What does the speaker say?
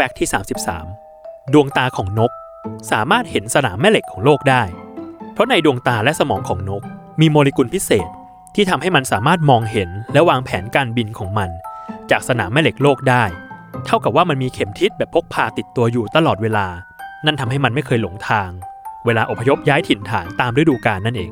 แฟกต์ที่ 33 ดวงตาของนก สามารถเห็นสนามแม่เหล็กของโลกได้ เพราะในดวงตาและสมองของนก มีโมเลกุลพิเศษที่ทำให้มันสามารถมองเห็นและวางแผนการบินของมัน จากสนามแม่เหล็กโลกได้ เท่ากับว่ามันมีเข็มทิศแบบพกพาติดตัวอยู่ตลอดเวลา นั่นทำให้มันไม่เคยหลงทาง เวลาอพยพย้ายถิ่นฐานตามฤดูกาลนั่นเอง